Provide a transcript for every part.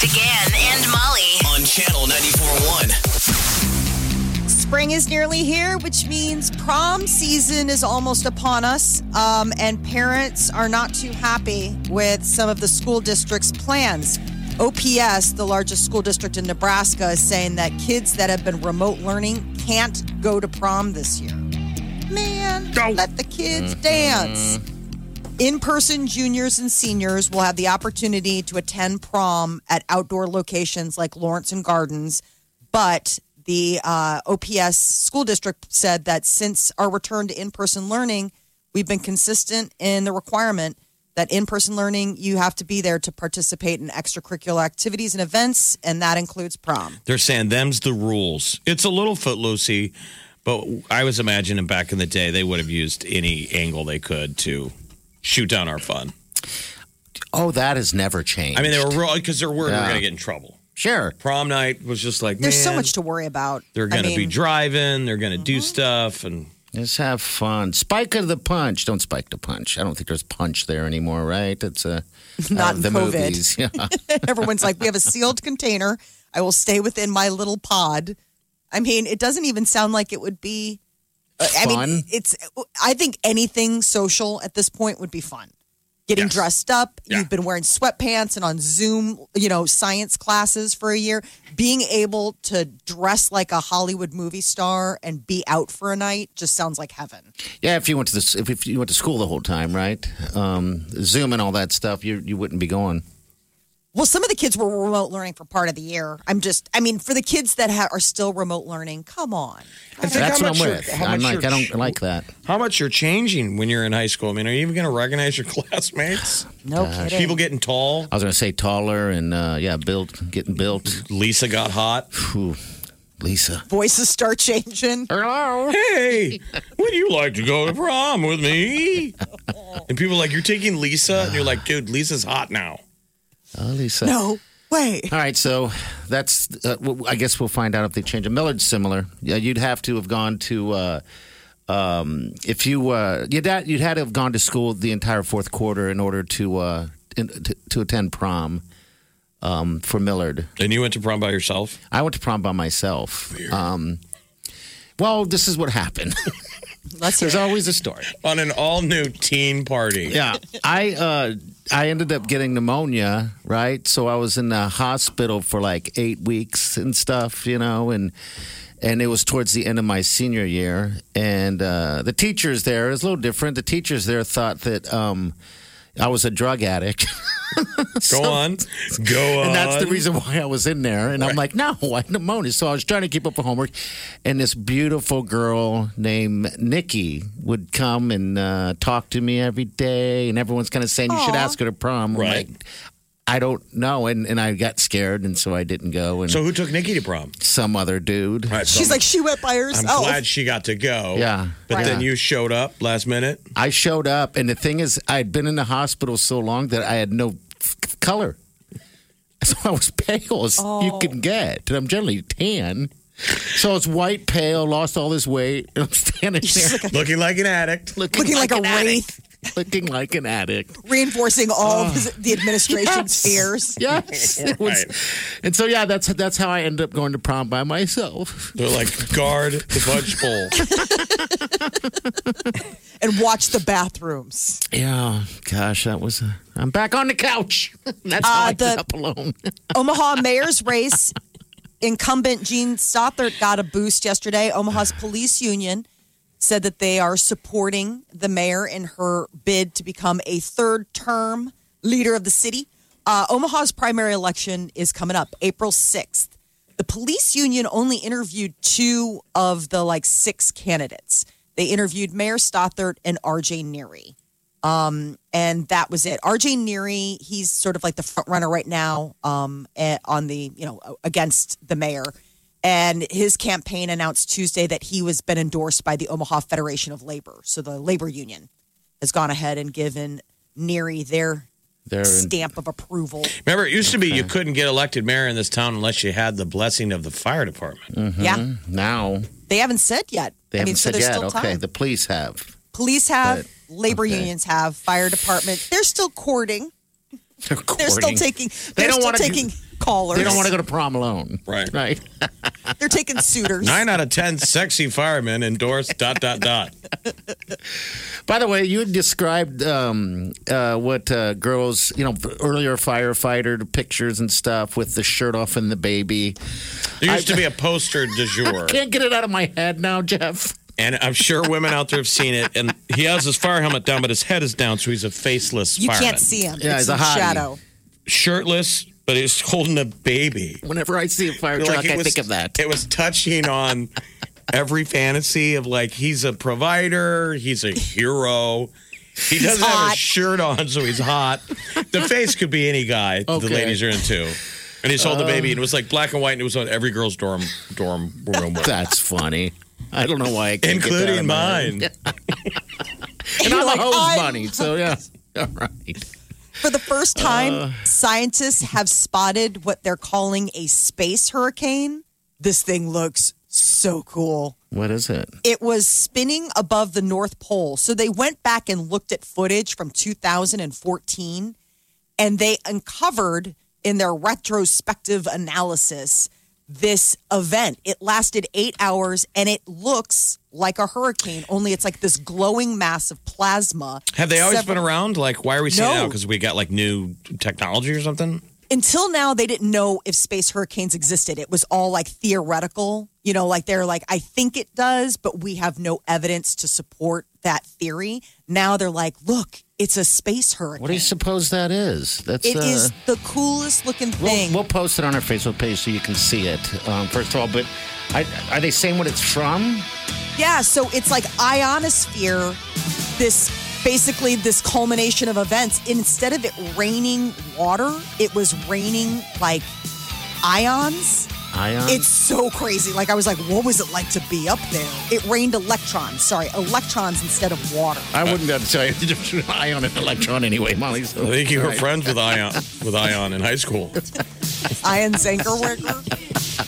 Big Party and Molly. on channel 94.1. Spring is nearly here, which means prom season is almost upon us. Um, and parents are not too happy with some of the school district's plans. OPS, the largest school district in Nebraska, is saying that kids that have been remote learning can't go to prom this year. Man, let the kids dance. In person juniors and seniors will have the opportunity to attend prom at outdoor locations like Lauritzen Gardens. But the uh, OPS school district said that since our return to in person learning, we've been consistent in the requirement that in person learning, you have to be there to participate in extracurricular activities and events, and that includes prom. They're saying them's the rules. It's a little footloosey, but I was imagining back in the day they would have used any angle they could to shoot down our fun. Oh, that has never changed. I mean, they were real because they're worried we're Yeah. going to get in trouble. sure. Prom night was just like There's so man, much to worry about. They're I going to be mean, driving. They're going to do stuff, and Just have fun. Spike of the punch. Don't spike the punch. I don't think there's punch there anymore, right? It's a Not uh, in the COVID. movies. Yeah. Everyone's like, we have a sealed container. I will stay within my little pod. I mean, it doesn't even sound like it would be. I mean, it's. I think anything social at this point would be fun. Getting Yes. dressed up. Yeah. You've been wearing sweatpants and on Zoom, you know, science classes for a year. Being able to dress like a Hollywood movie star and be out for a night just sounds like heaven. yeah, if you went to this, if, if you went to school the whole time, right? Um, Zoom and all that stuff, you you wouldn't be going. Well, some of the kids were remote learning for part of the year. I'm just, I mean, for the kids that ha- are still remote learning, come on. I think That's how what I'm with. I'm like, I don't like that. How much you're changing when you're in high school? I mean, are you even going to recognize your classmates? No kidding. People getting tall. I was going to say taller and uh, yeah, built, getting built. Lisa got hot. Whew. Lisa. Voices start changing. Hello. Hey, would you like to go to prom with me? And people are like, you're taking Lisa? And you're like, dude, Lisa's hot now. Oh, Lisa. No way. All right, so that's. Uh, w- I guess we'll find out if they change it. Millard's similar. Yeah, you'd have to have gone to. Uh, um, if you uh, you'd had, you'd had to have gone to school the entire fourth quarter in order to uh, in, to, to attend prom. Um, for Millard, And you went to prom by yourself? I went to prom by myself. Um, well, this is what happened. Let's There's always a story. On an all new teen party. Yeah, I uh, I ended up getting pneumonia, right? So I was in the hospital for like eight weeks and stuff, you know, and and it was towards the end of my senior year, and uh, the teachers there is a little different. The teachers there thought that um, I was a drug addict. Go on. Go on. And that's the reason why I was in there. And I'm like, no, I had pneumonia. So I was trying to keep up with homework. And this beautiful girl named Nikki would come and uh, talk to me every day. And everyone's kind of saying, you should ask her to prom. Right. like, I don't know. And, and I got scared. And so I didn't go. And So who took Nikki to prom? some other dude. All right, so She's like, she went by herself. I'm herself. glad she got to go. Yeah. But Right. then you showed up last minute. I showed up. And the thing is, I'd been in the hospital so long that I had no f- color. So I was pale as you can oh. get. And I'm generally tan. So I was white, pale, lost all this weight. And I'm standing there Looking like an addict. Looking like a an wraith. Addict. Looking like an addict. Reinforcing all of his- the administration's fears. Yes. It was, and so yeah, that's that's how I ended up going to prom by myself. They're like, guard the fudge bowl. And watch the bathrooms. Yeah, gosh, that was. Uh, I'm back on the couch. That's how Uh, I the- ended up alone. Omaha mayor's race, incumbent Jean Stothert got a boost yesterday. Omaha's police union said that they are supporting the mayor in her bid to become a third term leader of the city. Uh, Omaha's primary election is coming up April 6th. The police union only interviewed two of the like six candidates. They interviewed Mayor Stothert and RJ Neary. Um, and that was it. RJ Neary, he's sort of like the front runner right now um, eh, on the, you know, against the mayor. And his campaign announced Tuesday that he was been endorsed by the Omaha Federation of Labor. So the labor union has gone ahead and given Neary their They're stamp of approval. Remember, it used to be you couldn't get elected mayor in this town unless you had the blessing of the fire department. Mm-hmm. Yeah. now. They haven't said yet. They I haven't mean, said there's yet. still Okay, time. the police have. Police have, But- labor okay. unions have, fire department. They're still courting. They're, They're still taking. They They're don't still wanna do- taking callers. They don't want to go to prom alone. Right. Right. They're taking suitors. Nine out of ten sexy firemen endorse dot dot dot. By the way, you had described um, uh, what uh, girls, you know, earlier firefighter pictures and stuff with the shirt off and the baby. There used to be a poster du jour, I Can't get it out of my head now, Jeff. and I'm sure women out there have seen it. And he has his fire helmet down, but his head is down, so he's a faceless You fireman. can't see him. Yeah, it's he's a in hottie. shadow. Shirtless, but he's holding a baby. Whenever I see a fire truck, it I was- think of that. It was touching on every fantasy of like he's a provider, he's a hero. He doesn't have a shirt on, so he's hot. The face could be any guy the ladies are into. And he's holding the baby, and it was like black and white, and it was on every girl's dorm dorm room, That's funny. I don't know why I can't get that out including of my head. mine. And I'm Like, a hose bunny, so yeah. All right. For the first time, Uh. scientists have spotted what they're calling a space hurricane. This thing looks so cool. What is it? It was spinning above the North Pole. So they went back and looked at footage from 2014 and they uncovered in their retrospective analysis this event. It lasted eight hours and it looks like a hurricane, only it's like this glowing mass of plasma. Have they always Several- been around? Like, why are we seeing it No. now? Because we got like new technology or something? until now they didn't know if space hurricanes existed it was all like theoretical you know like they're like i think it does but we have no evidence to support that theory now they're like look it's a space hurricane What do you suppose that is? That's It uh, is the coolest looking We'll, thing we'll post it on our Facebook page so you can see it. Um, first of all, but I, are they saying what it's from? yeah so it's like ionosphere this basically this culmination of events instead of it raining water it was raining like ions Ions? It's so crazy. Like I was like, what was it like to be up there? It rained electrons. Sorry, electrons instead of water. I wouldn't be able to tell you the difference between ion and an electron anyway, Molly. So. I think you were Right. friends with Ion with Ion in high school. Iron Zankerwicker.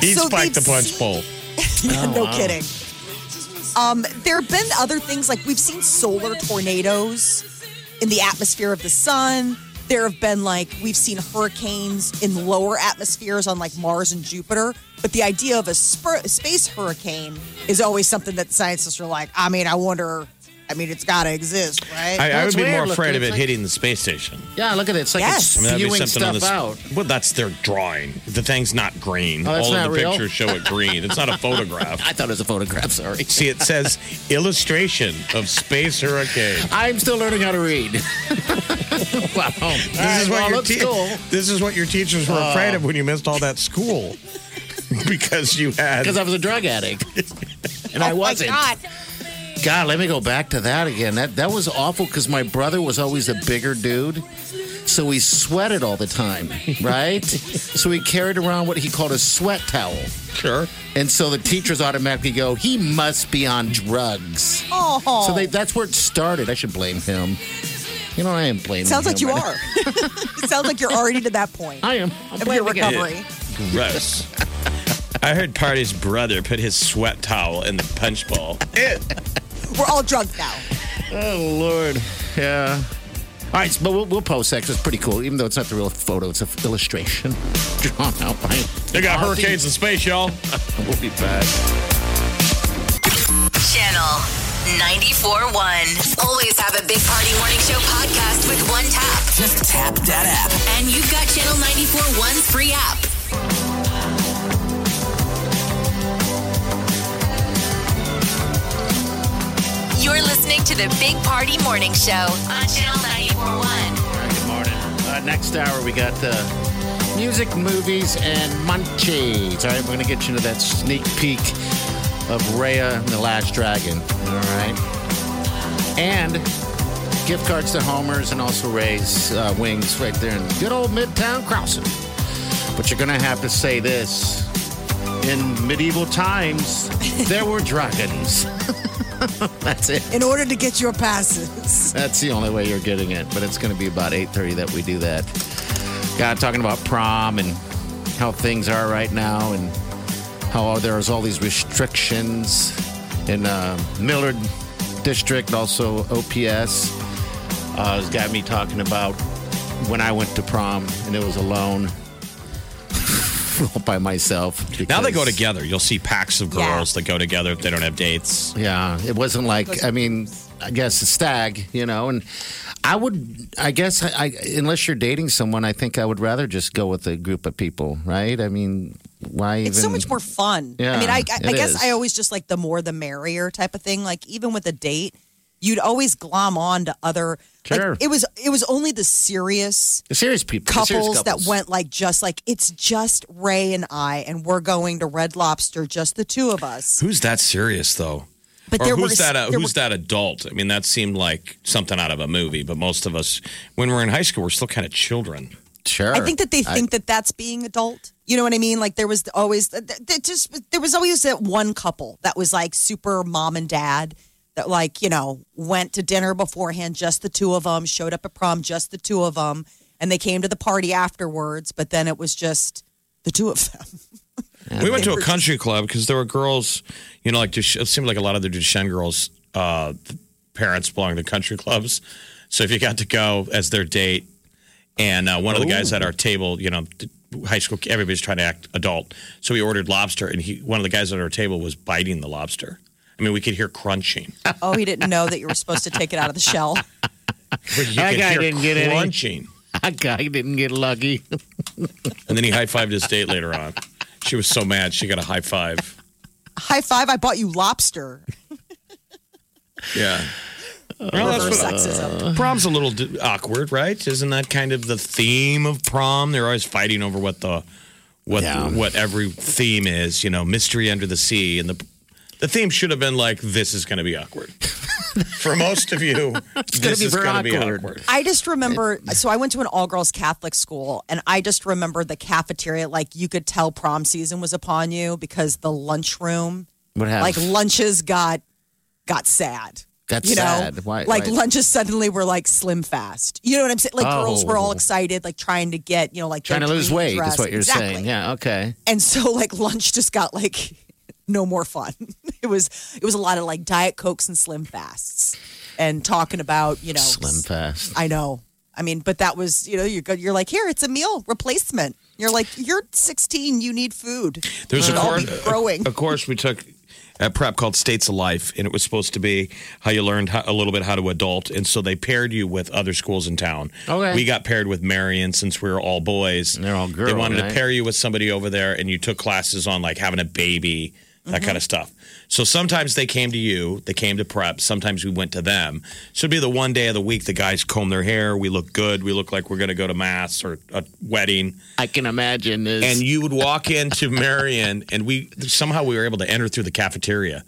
He So spiked the punch seen- bowl. no kidding. Um, there have been other things like we've seen solar tornadoes in the atmosphere of the sun. There have been like we've seen hurricanes in lower atmospheres on like Mars and Jupiter. But the idea of a spur- space hurricane is always something that scientists are like, I mean, I wonder. I mean, it's got to exist, right? I, I would be more weird. Afraid of it like- hitting the space station. Yeah, look at it. It's like Yes. I mean, that'd spewing something stuff on this. out. Well, that's their drawing. The thing's not green. Oh, that's All of the real? pictures show it green. It's not a photograph. I thought it was a photograph. Sorry. See, it says illustration of space hurricane. I'm still learning how to read. wow. This is what your looks te- cool. This is what your teachers were uh, afraid of when you missed all that school, because you had. Because I was a drug addict. And I Oh my wasn't. God. God, let me go back to that again. That that was awful because my brother was always a bigger dude. So he sweated all the time, right? so he carried around what he called a sweat towel. sure. And so the teachers automatically go, he must be on drugs. Oh, So they, that's where it started. I should blame him. You know, I am blaming sounds him like you right are. it sounds like you're already to that point. I am. I'm of your blaming him. recovery. Gross. I heard Party's brother put his sweat towel in the punch bowl. We're all drunk now. Oh, Lord. Yeah. All right, but we'll, we'll post that 'cause it's pretty cool. Even though it's not the real photo, it's an illustration drawn out by. They got hurricanes in space, y'all. We'll be back. Channel 94.1. Always have a Big Party Morning Show podcast with one tap. Just tap that app. And you've got Channel 94.1's free app. You're listening to the Big Party Morning Show on Channel 94.1. All right, good morning. Uh, next hour, we got uh, music, movies, and munchies. All right, we're going to get you into that sneak peek of Raya and the Last Dragon. All right. And gift cards to Homer's and also Ray's uh, Wings right there in good old Midtown Crossing. But you're going to have to say this. In medieval times, there were dragons. That's it. In order to get your passes. That's the only way you're getting it. But it's going to be about 8.30 that we do that. God, talking about prom and how things are right now and how there's all these restrictions in uh, Millard District, also OPS. Uh, it's got me talking about when I went to prom and it was alone. all by myself. Now they go together. You'll see packs of Yeah. girls that go together if they don't have dates. Yeah, it wasn't like I mean, I guess a stag, you know, and I would, I guess, I, I unless you're dating someone, I think I would rather just go with a group of people, right? I mean, why even? It's so much more fun. Yeah, I mean, I, I, I guess is. I always just like the more the merrier type of thing. Like even with a date, you'd always glom on to other. Sure. Like, it was it was only the serious The serious people, the serious couples, that went like just like it's just Ray and I, and we're going to Red Lobster, just the two of us. Who's that serious though? But or there who's was that? Uh, there who's were- that adult? I mean, that seemed like something out of a movie. But most of us, when we're in high school, we're still kind of children. Sure, I think that they I- think that that's being adult. You know what I mean? Like there was always th- th- just there was always that one couple that was like super mom and dad that like you know went to dinner beforehand, just the two of them, showed up at prom, just the two of them, and they came to the party afterwards. But then it was just the two of them. we went to a country club because there were girls, you know, like it seemed like a lot of the Duchesne girls' uh, parents belong to country clubs. So if you got to go as their date, and uh, one of the guys at our table, you know, high school, everybody's trying to act adult. So we ordered lobster, and he, one of the guys at our table was biting the lobster. I mean, we could hear crunching. Oh, he didn't know that you were supposed to take it out of the shell. You That could guy hear didn't get any. crunching. that guy didn't get lucky. And then he high fived his date later on. She was so mad she got a high five. High five! I bought you lobster. Yeah. Well, that's Reverse what, sexism. Uh, prom's a little d- awkward, right? Isn't that kind of the theme of prom? They're always fighting over what the what Yeah. what every theme is. You know, mystery under the sea, and the the theme should have been like, "This is going to be awkward." For most of you, it's gonna this be is very going to be awkward. awkward. I just remember, so I went to an all girls Catholic school, and I just remember the cafeteria. Like you could tell prom season was upon you because the lunchroom, What happened? like lunches, got got sad. Got you know, sad. Why- like why- lunches suddenly were like slim fast. You know what I'm saying? Like oh. girls were all Oh. excited, like trying to get, you know, like Trying to lose weight dress. is what you're Exactly. saying. Yeah. Okay. And so like lunch just got like no more fun. It was it was a lot of like diet cokes and slim fasts and talking about you know Slim fast. I know. I mean, but that was, you know, you're good. You're like, here, it's a meal replacement. You're like, you're 16, you need food. There's a course, be growing. a, a course we took at prep called States of Life, and it was supposed to be how you learned how, a little bit how to adult. And so they paired you with other schools in town. Okay. We got paired with Marian since we were all boys. And they're all girls. They wanted right? to pair you with somebody over there, and you took classes on like having a baby, that kind of mm-hmm. stuff. So sometimes they came to you, they came to prep. Sometimes we went to them. So it'd be the one day of the week the guys comb their hair. We look good. We look like we're going to go to mass or a wedding I can imagine this. and you would walk into Marian, and we somehow we were able to enter through the cafeteria.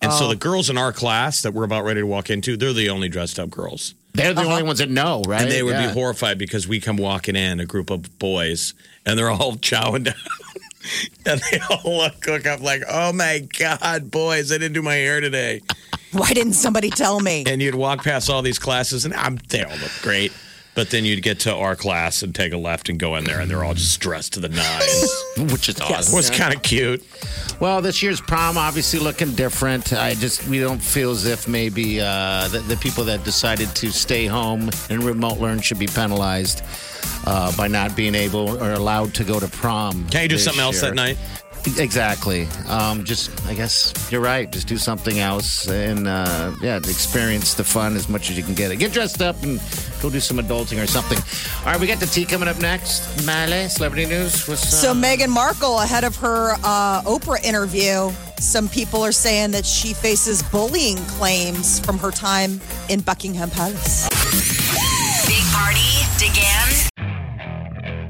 And so oh. the girls in our class that we're about ready to walk into, they're the only dressed up girls. they're the uh-huh. only ones that know, right? And they would Yeah. be horrified because we come walking in, a group of boys, and they're all chowing down. and they all look, look up like, oh my God, boys, I didn't do my hair today. Why didn't somebody tell me? And you'd walk past all these classes, and I'm, they all look great. But then you'd get to our class and take a left and go in there, and they're all just dressed to the nines. which is awesome. It was kind of cute. Well, this year's prom obviously looking different. I just we don't feel as if maybe uh, the, the people that decided to stay home and remote learn should be penalized uh, by not being able or allowed to go to prom. Can't you do this something else year. that night? Exactly. Um, just I guess you're right. Just do something else and uh, yeah, experience the fun as much as you can get it. Get dressed up and go do some adulting or something. All right, we got the tea coming up next. Male, celebrity news. What's uh, So Meghan Markle, ahead of her uh, Oprah interview, some people are saying that she faces bullying claims from her time in Buckingham Palace. Big Party, DeGan,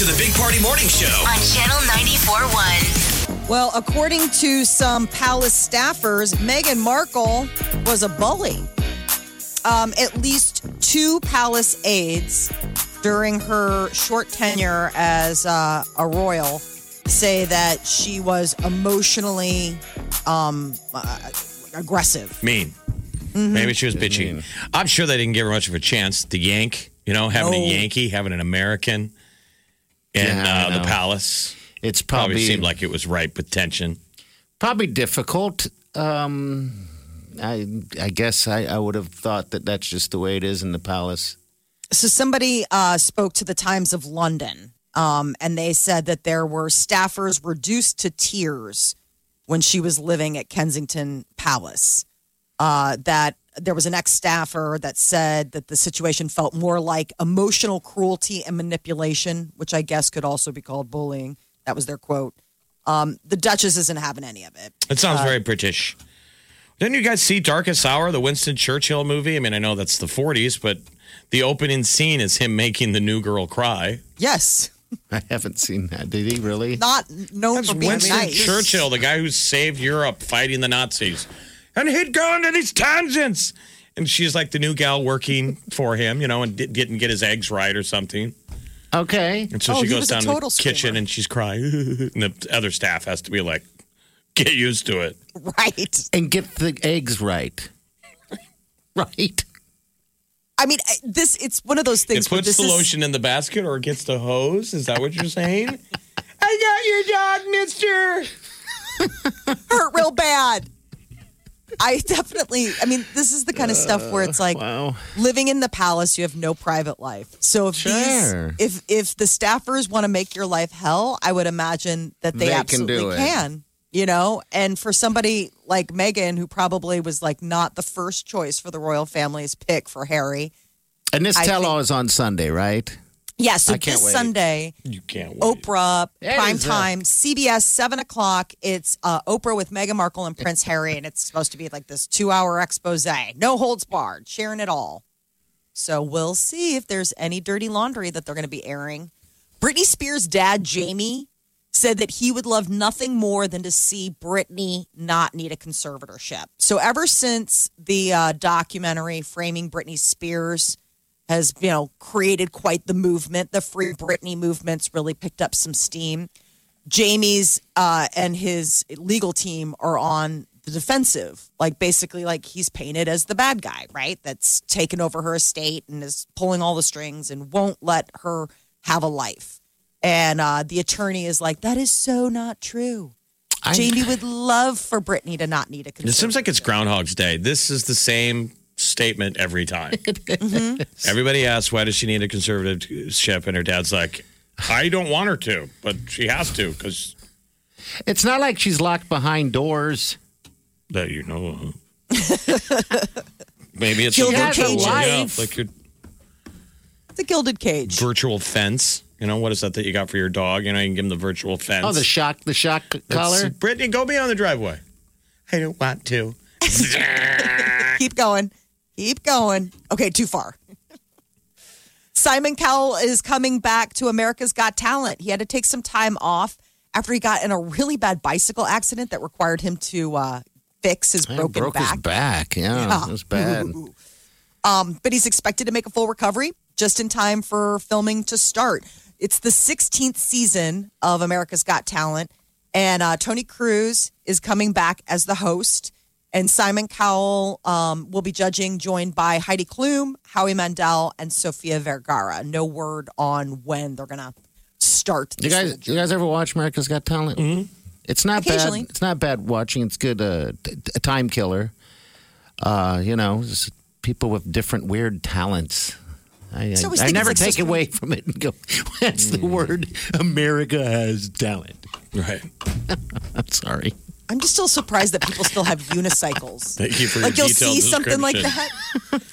To the Big Party Morning Show. on Channel 94.1. Well, according to some palace staffers, Meghan Markle was a bully. Um, at least two palace aides during her short tenure as uh, a royal say that she was emotionally um, uh, aggressive. Mean. Mm-hmm. Maybe she was bitchy. I'm sure they didn't give her much of a chance. The Yank, you know, having No. a Yankee, having an American in Yeah, uh, the palace. It's Probably, probably seemed like it was ripe with tension. probably difficult. Um, I I guess I, I would have thought that that's just the way it is in the palace. So somebody uh, spoke to the Times of London, um, and they said that there were staffers reduced to tears when she was living at Kensington Palace. Uh, that there was an ex-staffer that said that the situation felt more like emotional cruelty and manipulation, which I guess could also be called bullying. That was their quote. Um, the Duchess isn't having any of it. It sounds very British. Didn't you guys see Darkest Hour, the Winston Churchill movie? I mean, I know that's the 40s, but the opening scene is him making the new girl cry. Yes, I haven't seen that. Did he really? not known That's for being Winston nice. Churchill, the guy who saved Europe fighting the Nazis. And he'd go into these tangents. And she's like the new gal working for him, you know, and di- didn't get his eggs right or something. Okay. And so Oh, she goes down to the total kitchen and she's crying. and the other staff has to be like, get used to it. right. And get the eggs right. right. I mean, this it's one of those things. It puts this the is- lotion in the basket or it gets the hose. Is that what you're saying? I got your dog, mister. hurt real bad. I definitely. I mean, this is the kind of stuff where it's uh, like Wow. living in the palace. You have no private life. So if Sure. these, if if the staffers want to make your life hell, I would imagine that they, They absolutely it. can. You know, and for somebody like Meghan, who probably was like not the first choice for the royal family's pick for Harry. And this I tell all think- is on Sunday, right? Yeah, so I can't this wait. Sunday, You can't wait. Oprah, That prime is, uh, time, CBS, seven o'clock. It's uh, Oprah with Meghan Markle and Prince Harry, and it's supposed to be like this two-hour expose, no holds barred, sharing it all. So we'll see if there's any dirty laundry that they're going to be airing. Britney Spears' dad, Jamie, said that he would love nothing more than to see Britney not need a conservatorship. So ever since the uh, documentary "Framing Britney Spears." Has you know created quite the movement. The Free Britney movement's really picked up some steam. Jamie's uh, and his legal team are on the defensive, like basically like he's painted as the bad guy, right? That's taken over her estate and is pulling all the strings and won't let her have a life. And uh, the attorney is like, that is so not true. I- Jamie would love for Britney to not need a It seems like it's Groundhog's Day. This is the same statement every time. Mm-hmm. Everybody asks, why does she need a conservatorship? And her dad's like, I don't want her to, but she has to because It's not like she's locked behind doors. that you know. of. Maybe it's a Gilded virtual, cages. yeah, like a It's a gilded cage. virtual fence. You know what is that that you got for your dog? You know, you can give him the virtual fence. Oh, the shock, the shock That's- collar. Britney, go beyond the driveway. I don't want to. Keep going. Keep going. Okay, too far. Simon Cowell is coming back to America's Got Talent. He had to take some time off after he got in a really bad bicycle accident that required him to uh, fix his broken broke back. his back. Yeah, Yeah. it was bad. Um, but he's expected to make a full recovery just in time for filming to start. It's the 16th season of America's Got Talent. And uh, Tony Crews is coming back as the host. And Simon Cowell um, will be judging, joined by Heidi Klum, Howie Mandel, and Sofia Vergara. No word on when they're going to start. You guys, little you guys ever watch America's Got Talent? Mm-hmm. It's not bad. It's not bad watching. It's good. Uh, t- a time killer. Uh, you know, just people with different weird talents. I, It's I, I never it's like take so away from it and go. That's the word. America has talent. Right. I'm sorry. I'm just still surprised that people still have unicycles. Thank you for like your you'll see something like that.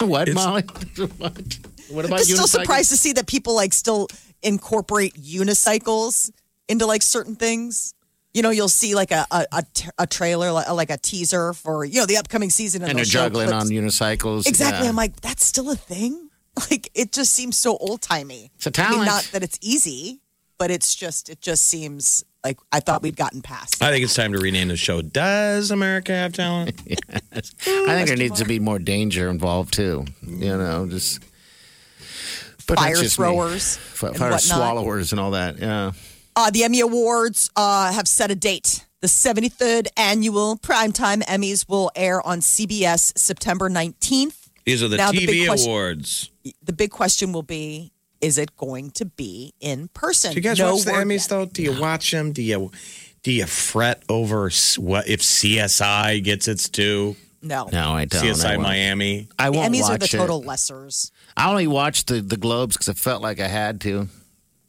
What, It's- Molly? what? What about I'm just still unicycles? surprised to see that people like still incorporate unicycles into like certain things. You know, you'll see like a a, a, t- a trailer, like, like a teaser for you know the upcoming season, and, And they'll they're juggling clips. on unicycles. Exactly. Yeah. I'm like, that's still a thing. Like it just seems so old timey. It's a I mean, talent. not that it's easy, but it's just it just seems like I thought we'd gotten past. I think it's time to rename the show. Does America have talent? I think there needs to be more danger involved too. You know, just but Fire just throwers F- and fire whatnot. swallowers, and all that. Yeah. Uh, the Emmy Awards uh, have set a date. The 73rd annual primetime Emmys will air on CBS September 19th. These are the Now, the big TV question- awards. The big question will be is it going to be in person? Do you guys No watch the word Emmys yet. though? Do you watch them? Do you do you fret over what if CSI gets its due? No. No, I don't. CSI won't. Miami. I won't watch it. Emmys watch are the it. total lessers. I only watched the the Globes because I felt like I had to.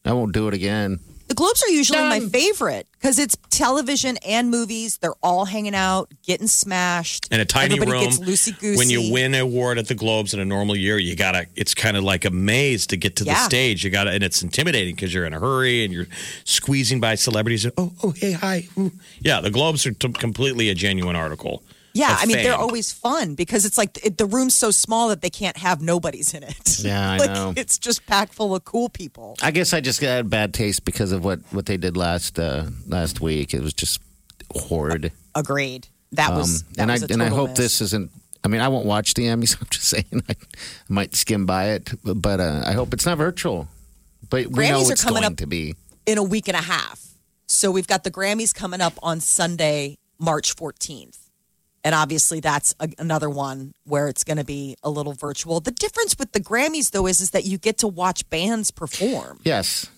I won't do it again. The Globes are usually my favorite because it's television and movies. They're all hanging out, getting smashed. In a tiny Everybody room. loosey goosey. When you win an award at the Globes in a normal year, you gotta. It's kind of like a maze to get to the Yeah. stage. You gotta, and it's intimidating because you're in a hurry and you're squeezing by celebrities. And, oh, oh, hey, hi. Ooh. Yeah, the Globes are t- completely a genuine article. Yeah, I mean they're always fun because it's like it, the room's so small that they can't have nobodies in it. Yeah, I like, know. It's just packed full of cool people. I guess I just got bad taste because of what what they did last uh, last week. It was just horrid. Agreed. That was that Um, and was I and I hope miss. this isn't. I mean, I won't watch the Emmys. I'm just saying, I, might skim by it, but, uh, I hope it's not virtual. But we know Grammys are it's coming going up- to be. in a week and a half. So we've got the Grammys coming up on Sunday, March 14th. And obviously that's a, another one where it's going to be a little virtual. The difference with the Grammys though is is that you get to watch bands perform. Yes,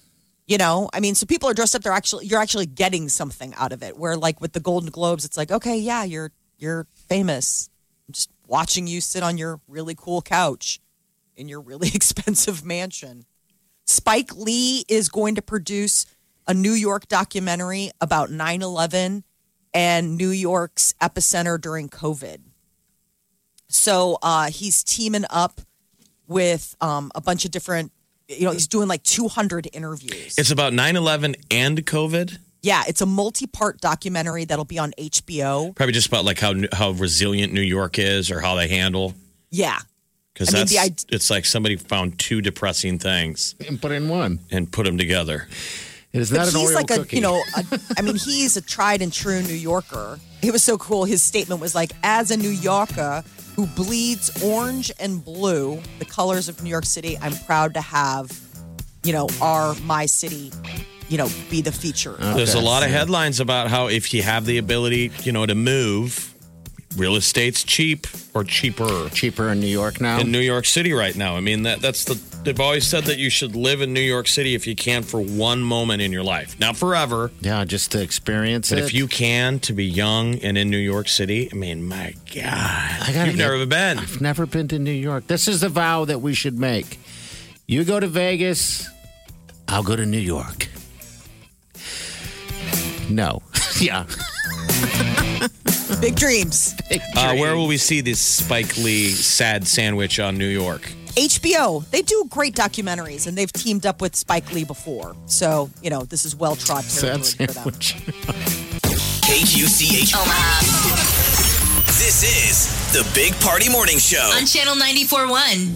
You know, I mean, so people are dressed up. They're actually you're actually getting something out of it. Where like with the Golden Globes, it's like, okay, yeah, you're you're famous. I'm just watching you sit on your really cool couch in your really expensive mansion. Spike Lee is going to produce a New York documentary about 9/11 and New York's epicenter during COVID. So uh, he's teaming up with um, a bunch of different. You know, he's doing like 200 interviews. It's about 9-11 and COVID. Yeah, it's a multi-part documentary that'll be on HBO. Probably just about like how how resilient New York is or how they handle. Yeah. Because I mean, that's the id- it's like somebody found two depressing things and put in one. and put them together. It is But not an he's Oreo like cookie. a, you know, a, I mean, he's a tried and true New Yorker. It was so cool. His statement was like, as a New Yorker who bleeds orange and blue, the colors of New York City, I'm proud to have, you know, our, my city, you know, be the feature. of There's a lot of headlines about how if you have the ability, you know, to move, real estate's cheap or cheaper cheaper in New York now. in New York City right now. I mean, that that's the they've always said that you should live in New York City if you can for one moment in your life, not forever. yeah, just to experience But it. if you can to be young and in New York City, I mean, my God, I gotta you've get- never been. I've never been to New York. This is the vow that we should make. You go to Vegas, I'll go to New York. No. yeah. Big dreams. Uh, where will we see this Spike Lee sad sandwich on New York? HBO, they do great documentaries and they've teamed up with Spike Lee before. So, you know, this is well trod territory Sad for them. sandwich. KQCH. Omaha. This is the Big Party Morning Show. On Channel 94.1.